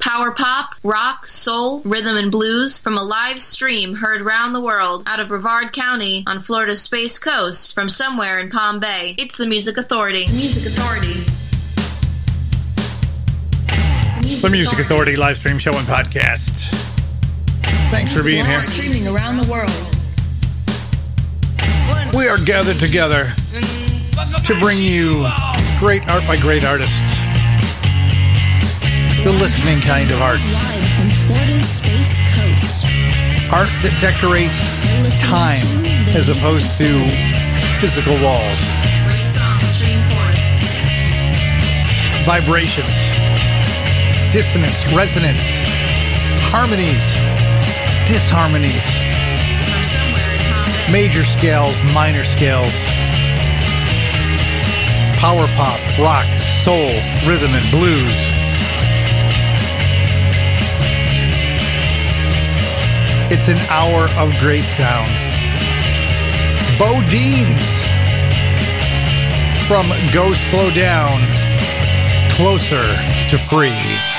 Power pop, rock, soul, rhythm, and blues from a live stream heard round the world out of Brevard County on Florida's Space Coast from somewhere in Palm Bay. It's the Music Authority. Music Authority. The Music Authority live stream show and podcast. Thanks for being here. Streaming around the world. We are gathered together to bring you great art by great artists. The listening kind of art. From Florida's Space Coast. Art that decorates time as opposed to physical walls. Vibrations, dissonance, resonance, harmonies, disharmonies, major scales, minor scales, power pop, rock, soul, rhythm, and blues. It's an hour of great sound. BoDeans from Go Slow Down, Closer to Free.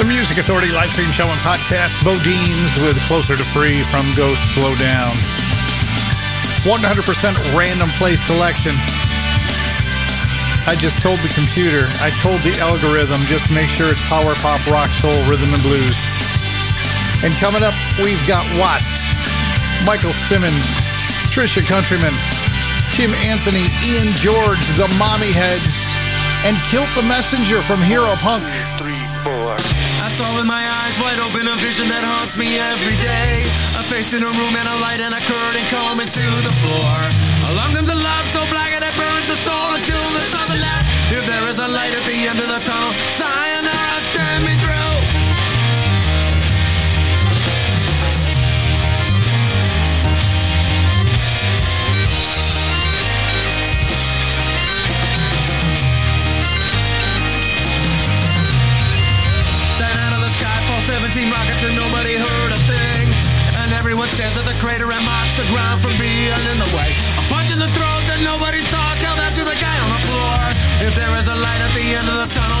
The Music Authority live stream show and podcast. BoDeans with Closer to Free from Go Slow Down. 100% random play selection. I just told the computer, I told the algorithm, just make sure it's power pop, rock, soul, rhythm, and blues. And coming up, we've got Watts, Michael Simmons, Trisha Countryman, Tim Anthony, Ian George, the Mommy Heads, and Kilt the Messenger from Hero Punk. I saw with my eyes wide open a vision that haunts me every day. A face in a room and a light and a curtain coming to the floor. Along comes a love so black and it burns the soul until the sun left. If there is a light at the end of the tunnel, sayonara, crater and marks the ground for being in the way. A punch in the throat that nobody saw. Tell that to the guy on the floor. If there is a light at the end of the tunnel,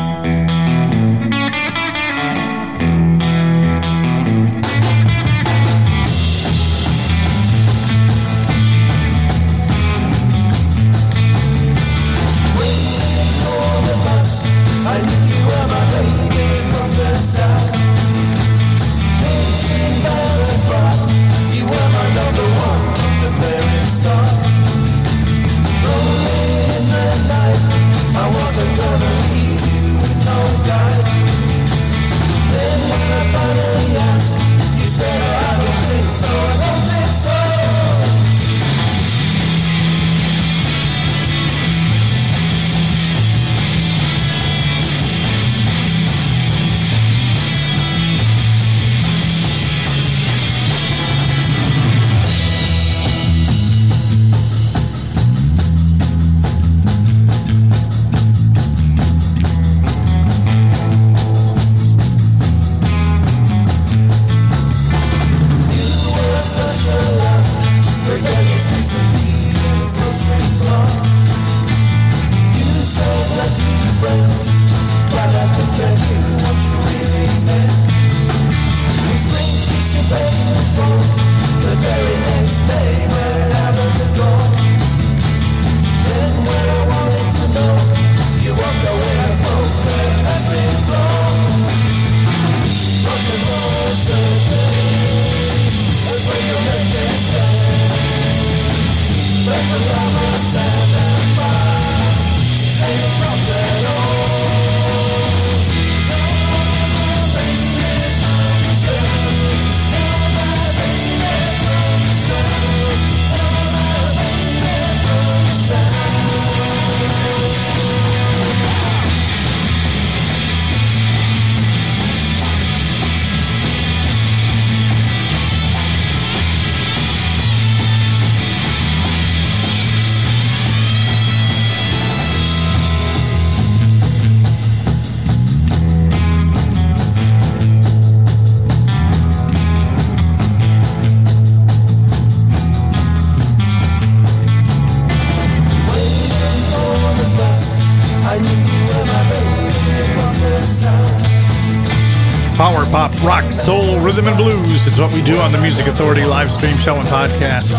Do on the Music Authority live stream show and podcast.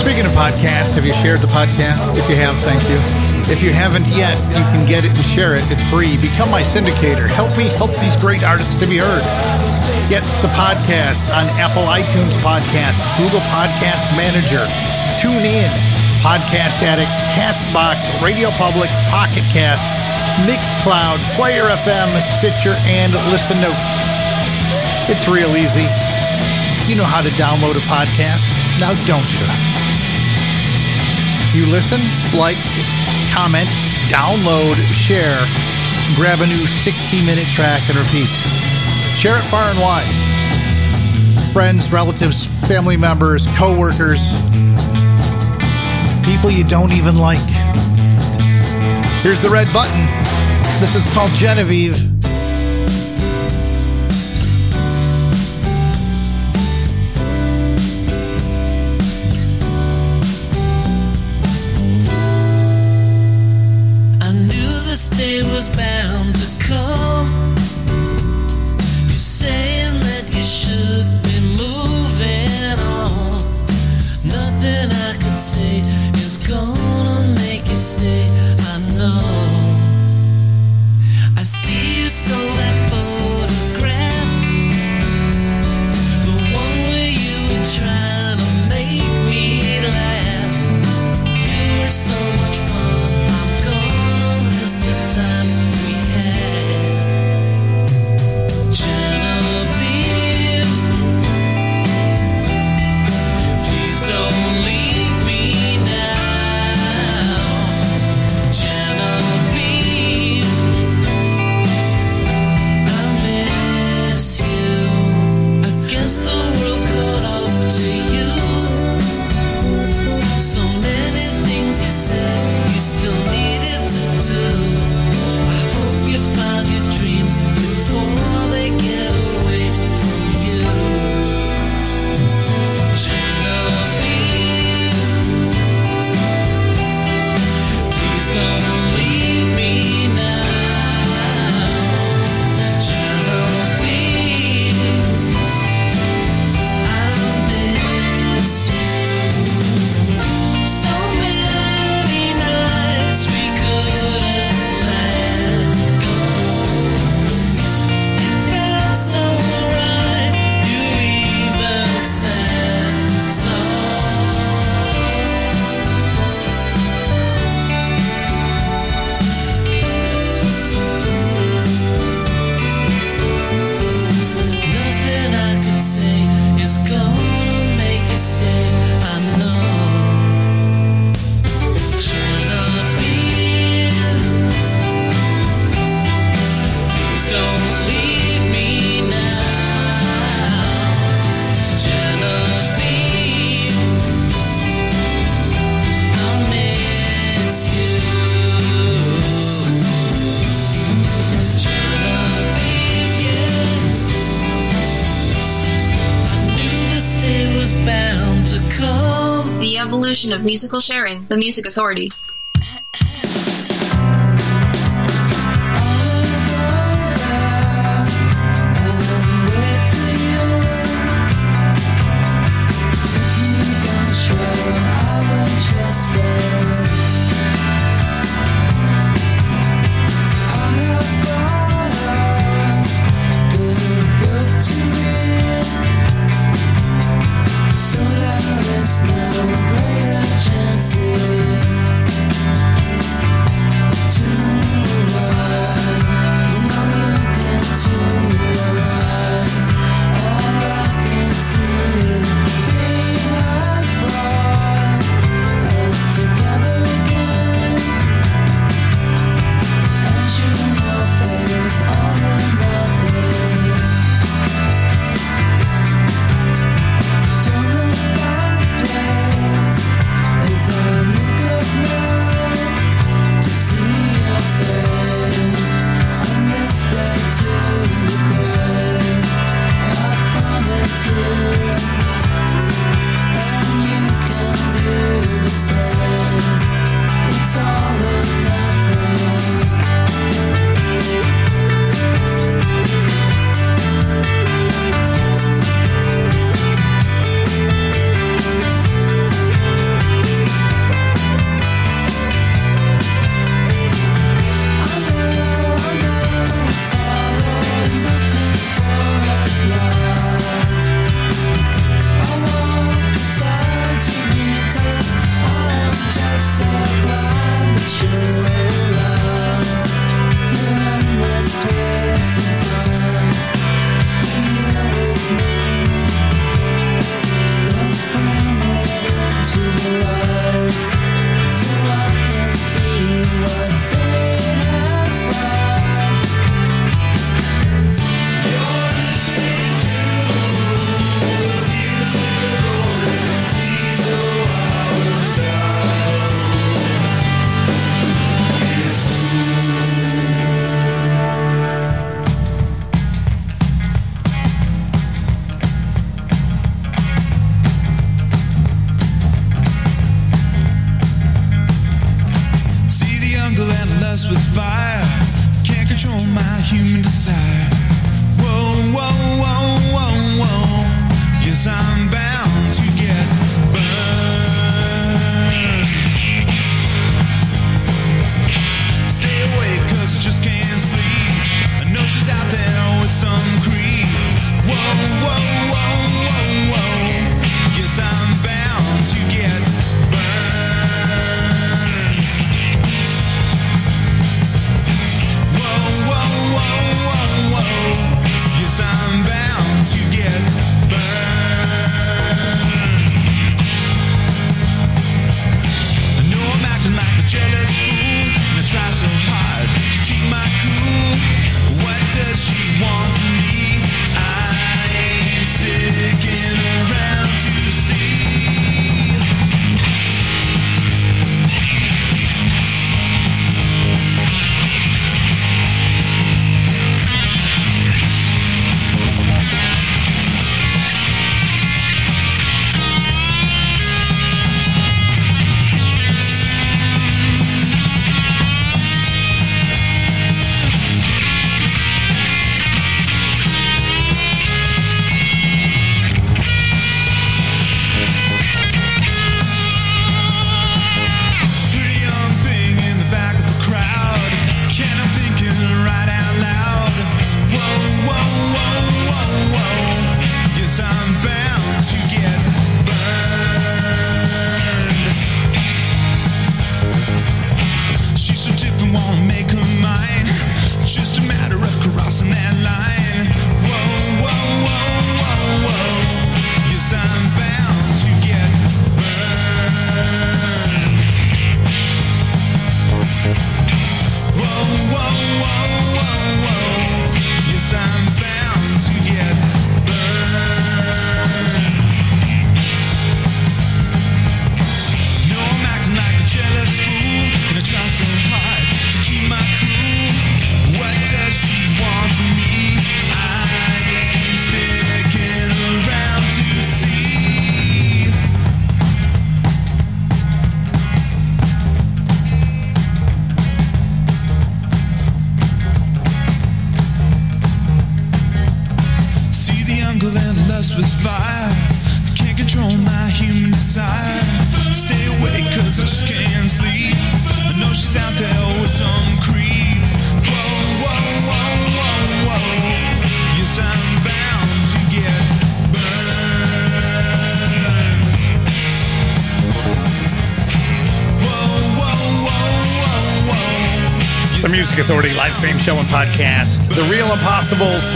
Speaking of podcasts, have you shared the podcast? If you have, thank you. If you haven't yet, you can get it and share it. It's free. Become my syndicator. Help me help these great artists to be heard. Get the podcast on Apple iTunes Podcast, Google Podcast Manager, Tune In, Podcast Addict, Castbox, Radio Public, Pocket Cast, Mixcloud, Player FM, Stitcher, and Listen Notes. It's real easy. You know how to download a podcast. Now don't you? You listen, like, comment, download, share, grab a new 60 minute track and repeat. Share it far and wide. Friends, relatives, family members, co workers, people you don't even like. Here's the red button. This is called Genevieve. Musical sharing, the Music Authority.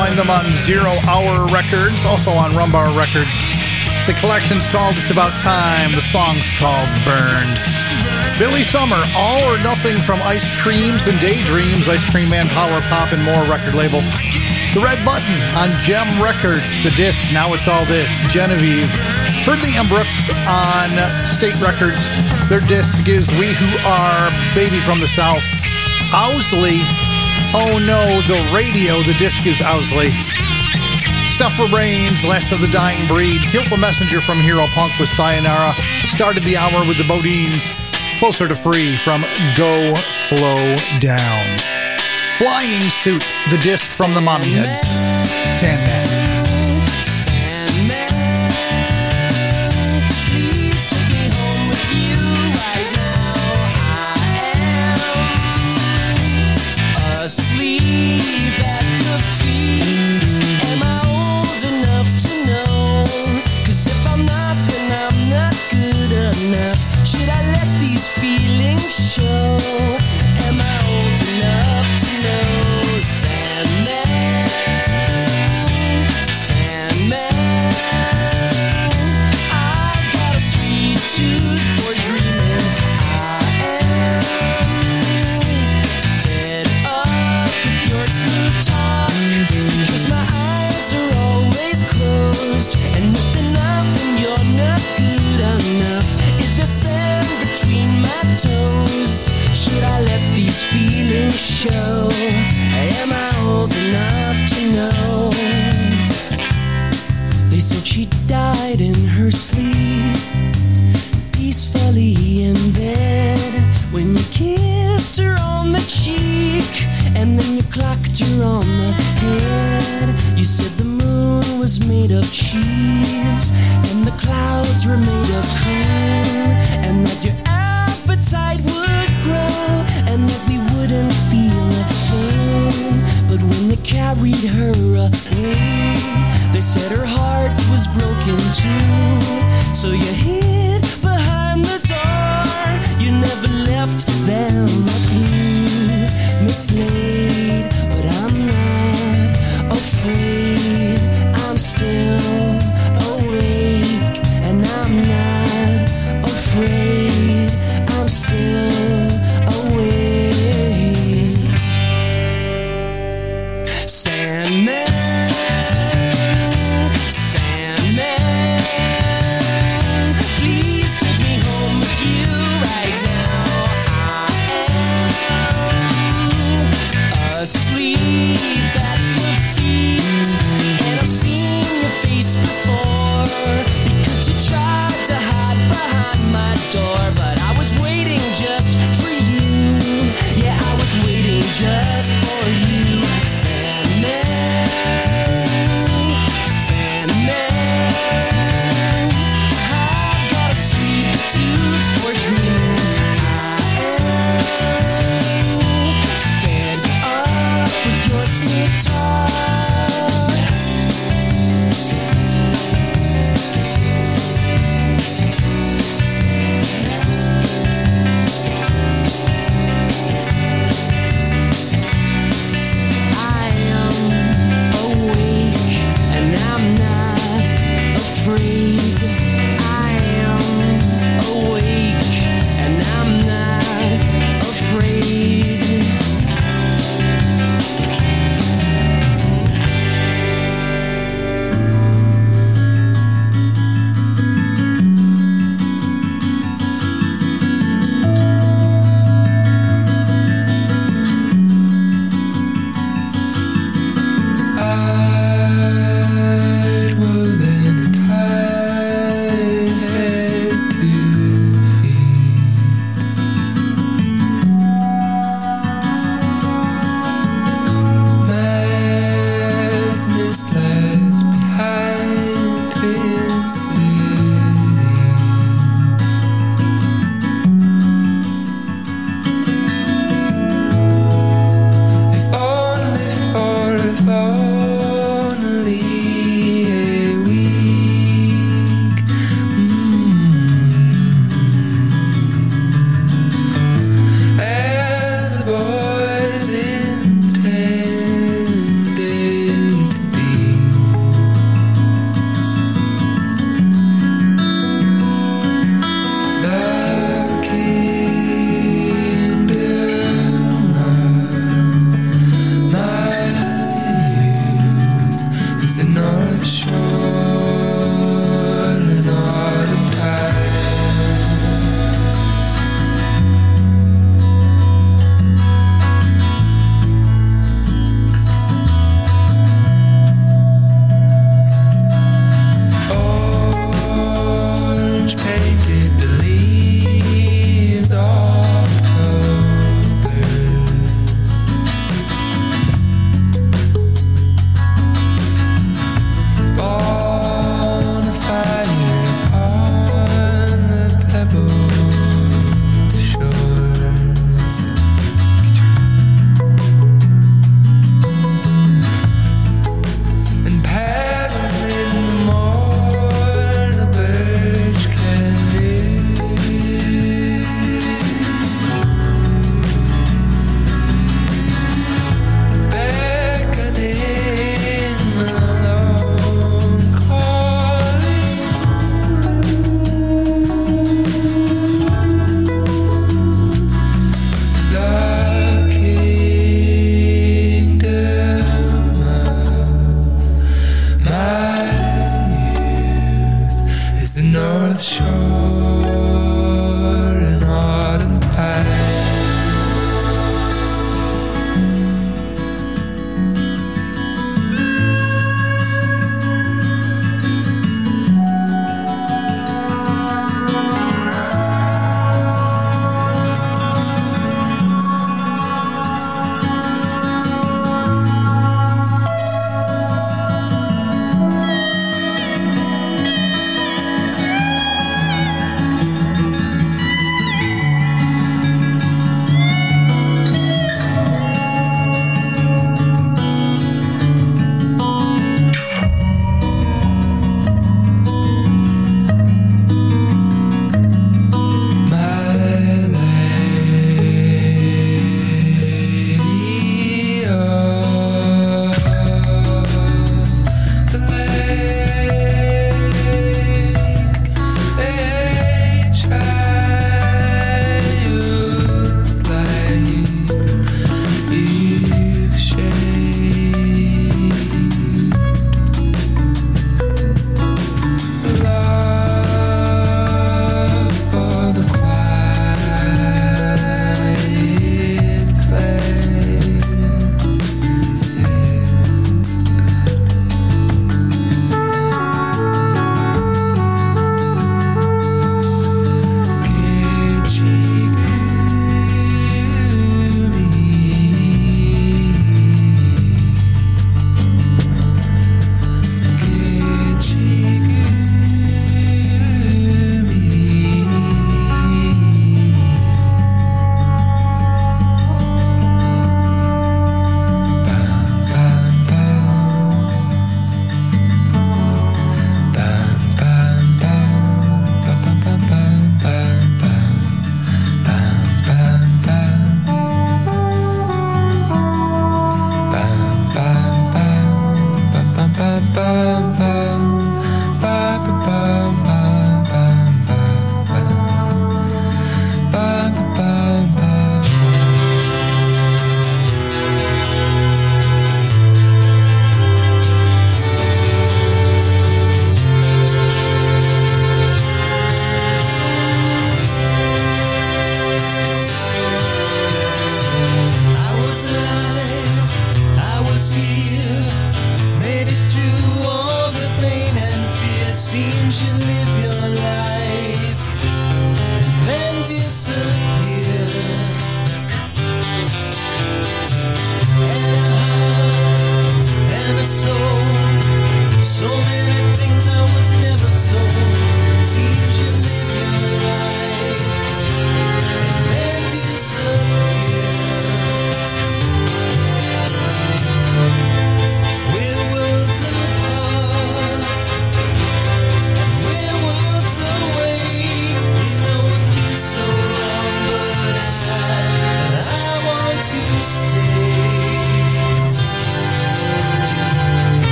Find them on Zero Hour Records, also on Rumbar Records. The collection's called It's About Time. The song's called Burned. Billy Summer, All or Nothing from Ice Creams and Daydreams, Ice Cream Man, Power Pop, and more record label. The Red Button on Gem Records, the disc, Now It's All This, Genevieve. Heard the Brooks on State Records. Their disc is We Who Are, Baby from the South. Owsley. Oh no, the radio, the disc is Owsley. Stuff for Brains, Last of the Dying Breed. Kilt the Messenger from Hero Punk with Sayonara. Started the hour with the BoDeans. Closer to Free from Go Slow Down. Flying Suit, the disc from the Mommy Heads. Sandman, show? Am I old enough to know? Carried her away, they said her heart was broken too. So you hid behind the door. You never left them a clue. Mislaid,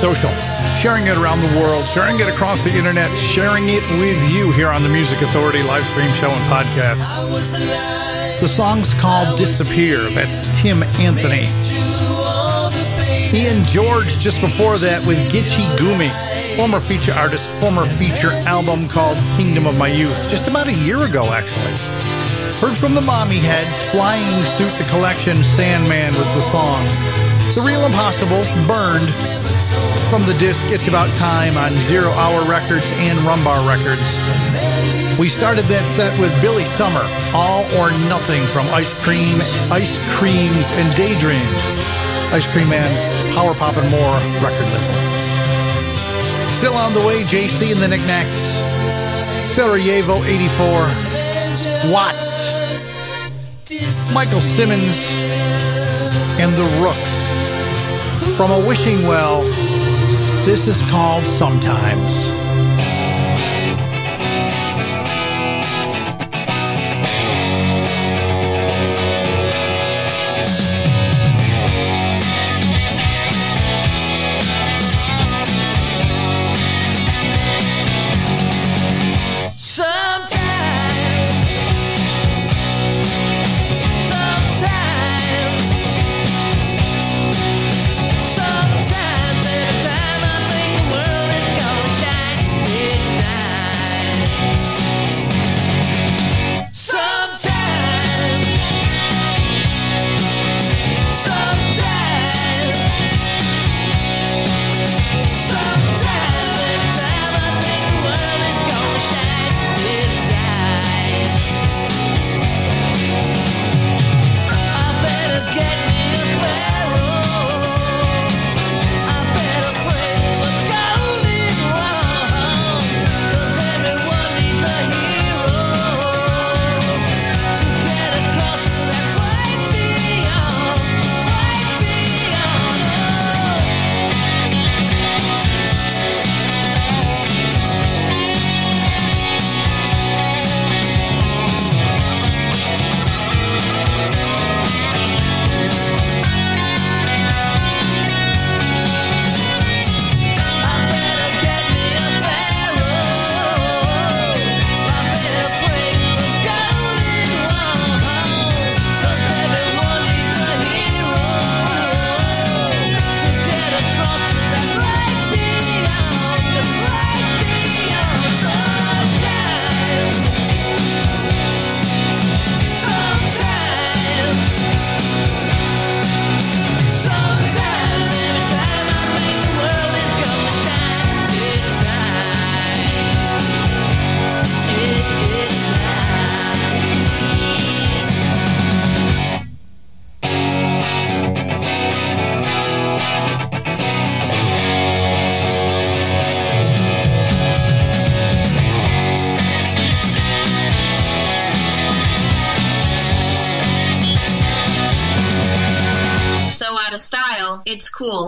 social, sharing it around the world, sharing it across the internet, sharing it with you here on the Music Authority live stream show and podcast. The song's called Disappear. That's Tim Anthony. Ian George just before that with Gitchy Gumi, former feature artist, former feature album called Kingdom of My Youth, just about a year ago actually. Heard from the Mommyheads, Flying Suit the Collection, Sandman was the song. The Real Impossible, Burned, from the disc It's About Time on Zero Hour Records and Rumbar Records. We started that set with Billy Summer, All or Nothing from Ice Cream, Ice Creams and Daydreams. Ice Cream and Power Pop and More record label. Still on the way, JC and the Knickknacks. Sarajevo 84. Watts. Michael Simmons and the Rooks. From a wishing well, this is called Sometimes.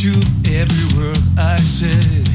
To every word I say.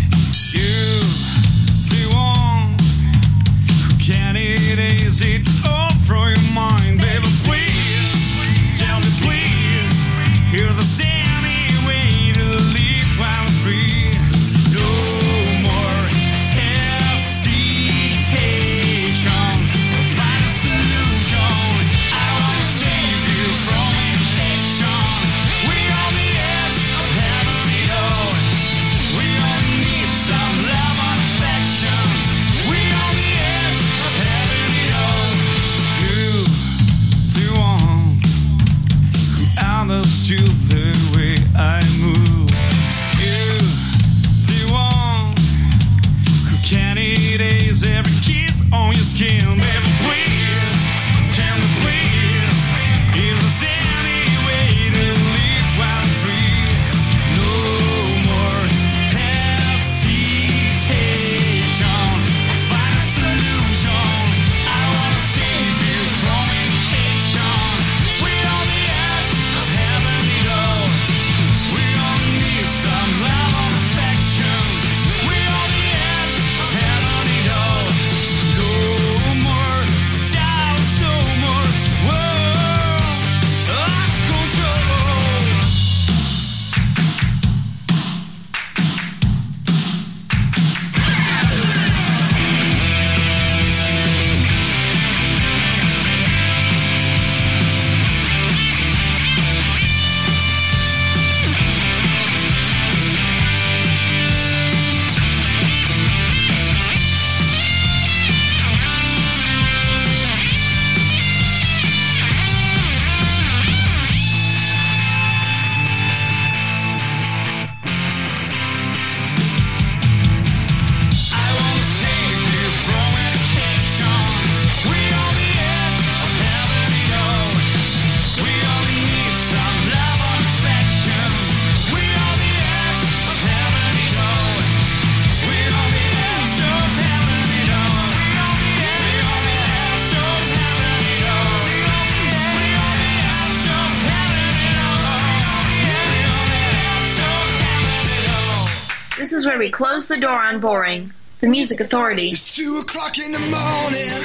the door on boring. The Music Authority. It's two o'clock in the morning.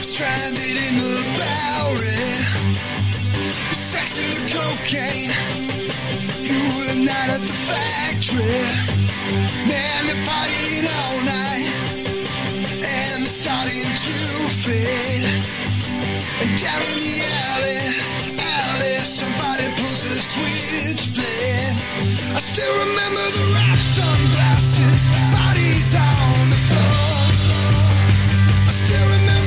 Stranded in the Bowery. Sex and cocaine. You not at the factory. Man, all night. And they're starting to fade. And down in the alley, alley, somebody pulls a switchblade still remember the wrapped sunglasses, bodies on the floor. I still remember.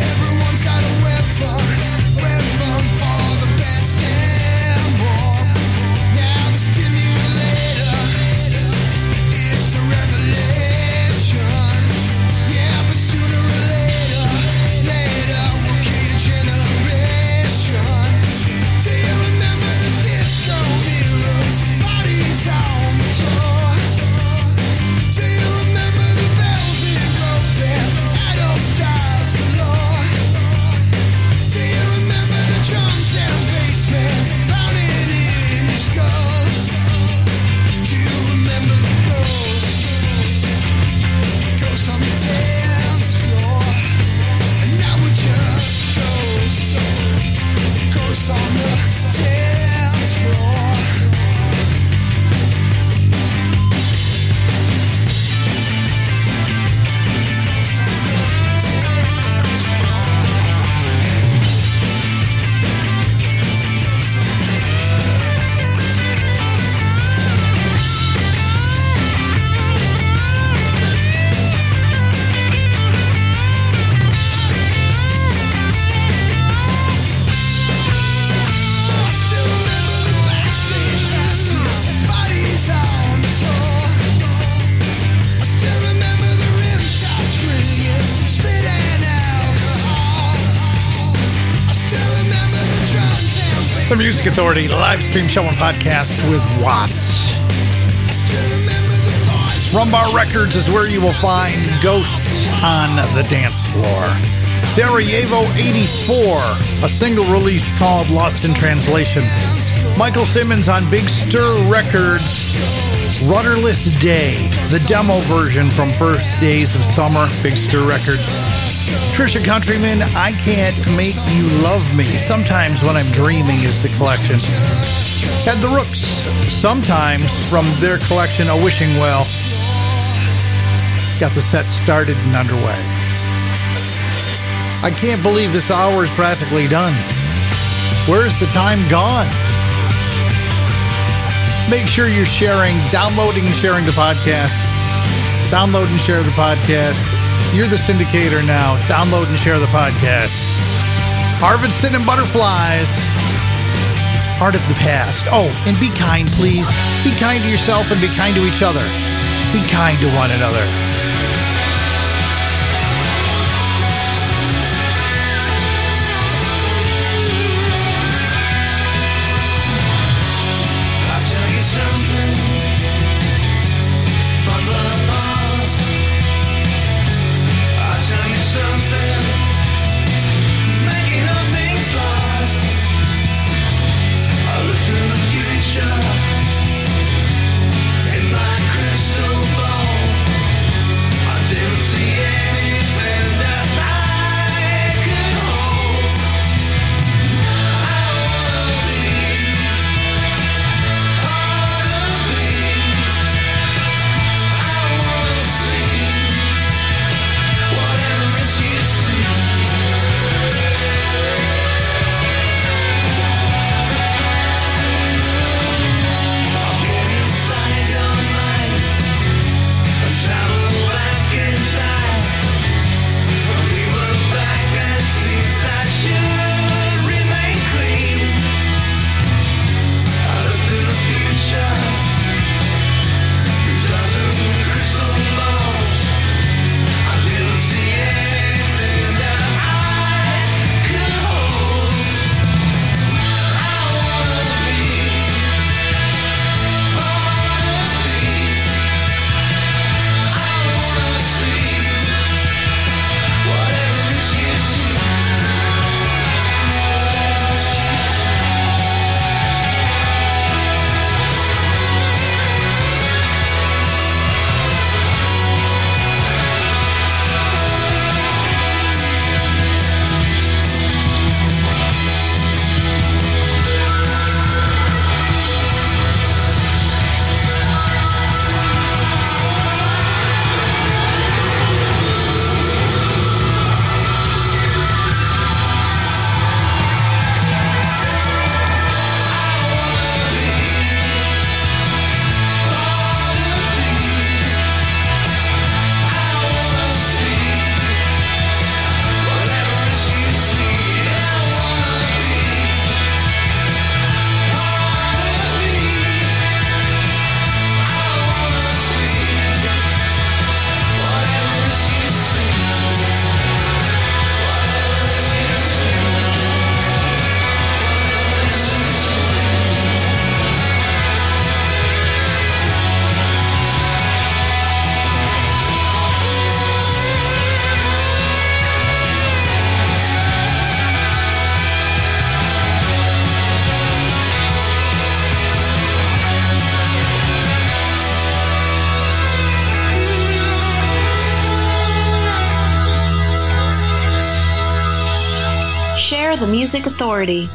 Everyone's got a weapon. Authority live stream show and podcast with Watts. Rumbar Records is where you will find Ghosts on the Dance Floor. Sarajevo 84, a single release called Lost in Translation. Michael Simmons on Big Stir Records, Rudderless Day, the demo version from First Days of Summer, Big Stir Records. Trisha Countryman, I Can't Make You Love Me. Sometimes when I'm dreaming is the collection. Had the Rooks, sometimes from their collection, A Wishing Well. Got the set started and underway. I can't believe this hour is practically done. Where's the time gone? Make sure you're sharing, downloading and sharing the podcast. Download and share the podcast. You're the syndicator now. Download and share the podcast. Harvesting and butterflies. Part of the past. Oh, and be kind, please. Be kind to yourself and be kind to each other. Be kind to one another. Share the Music Authority.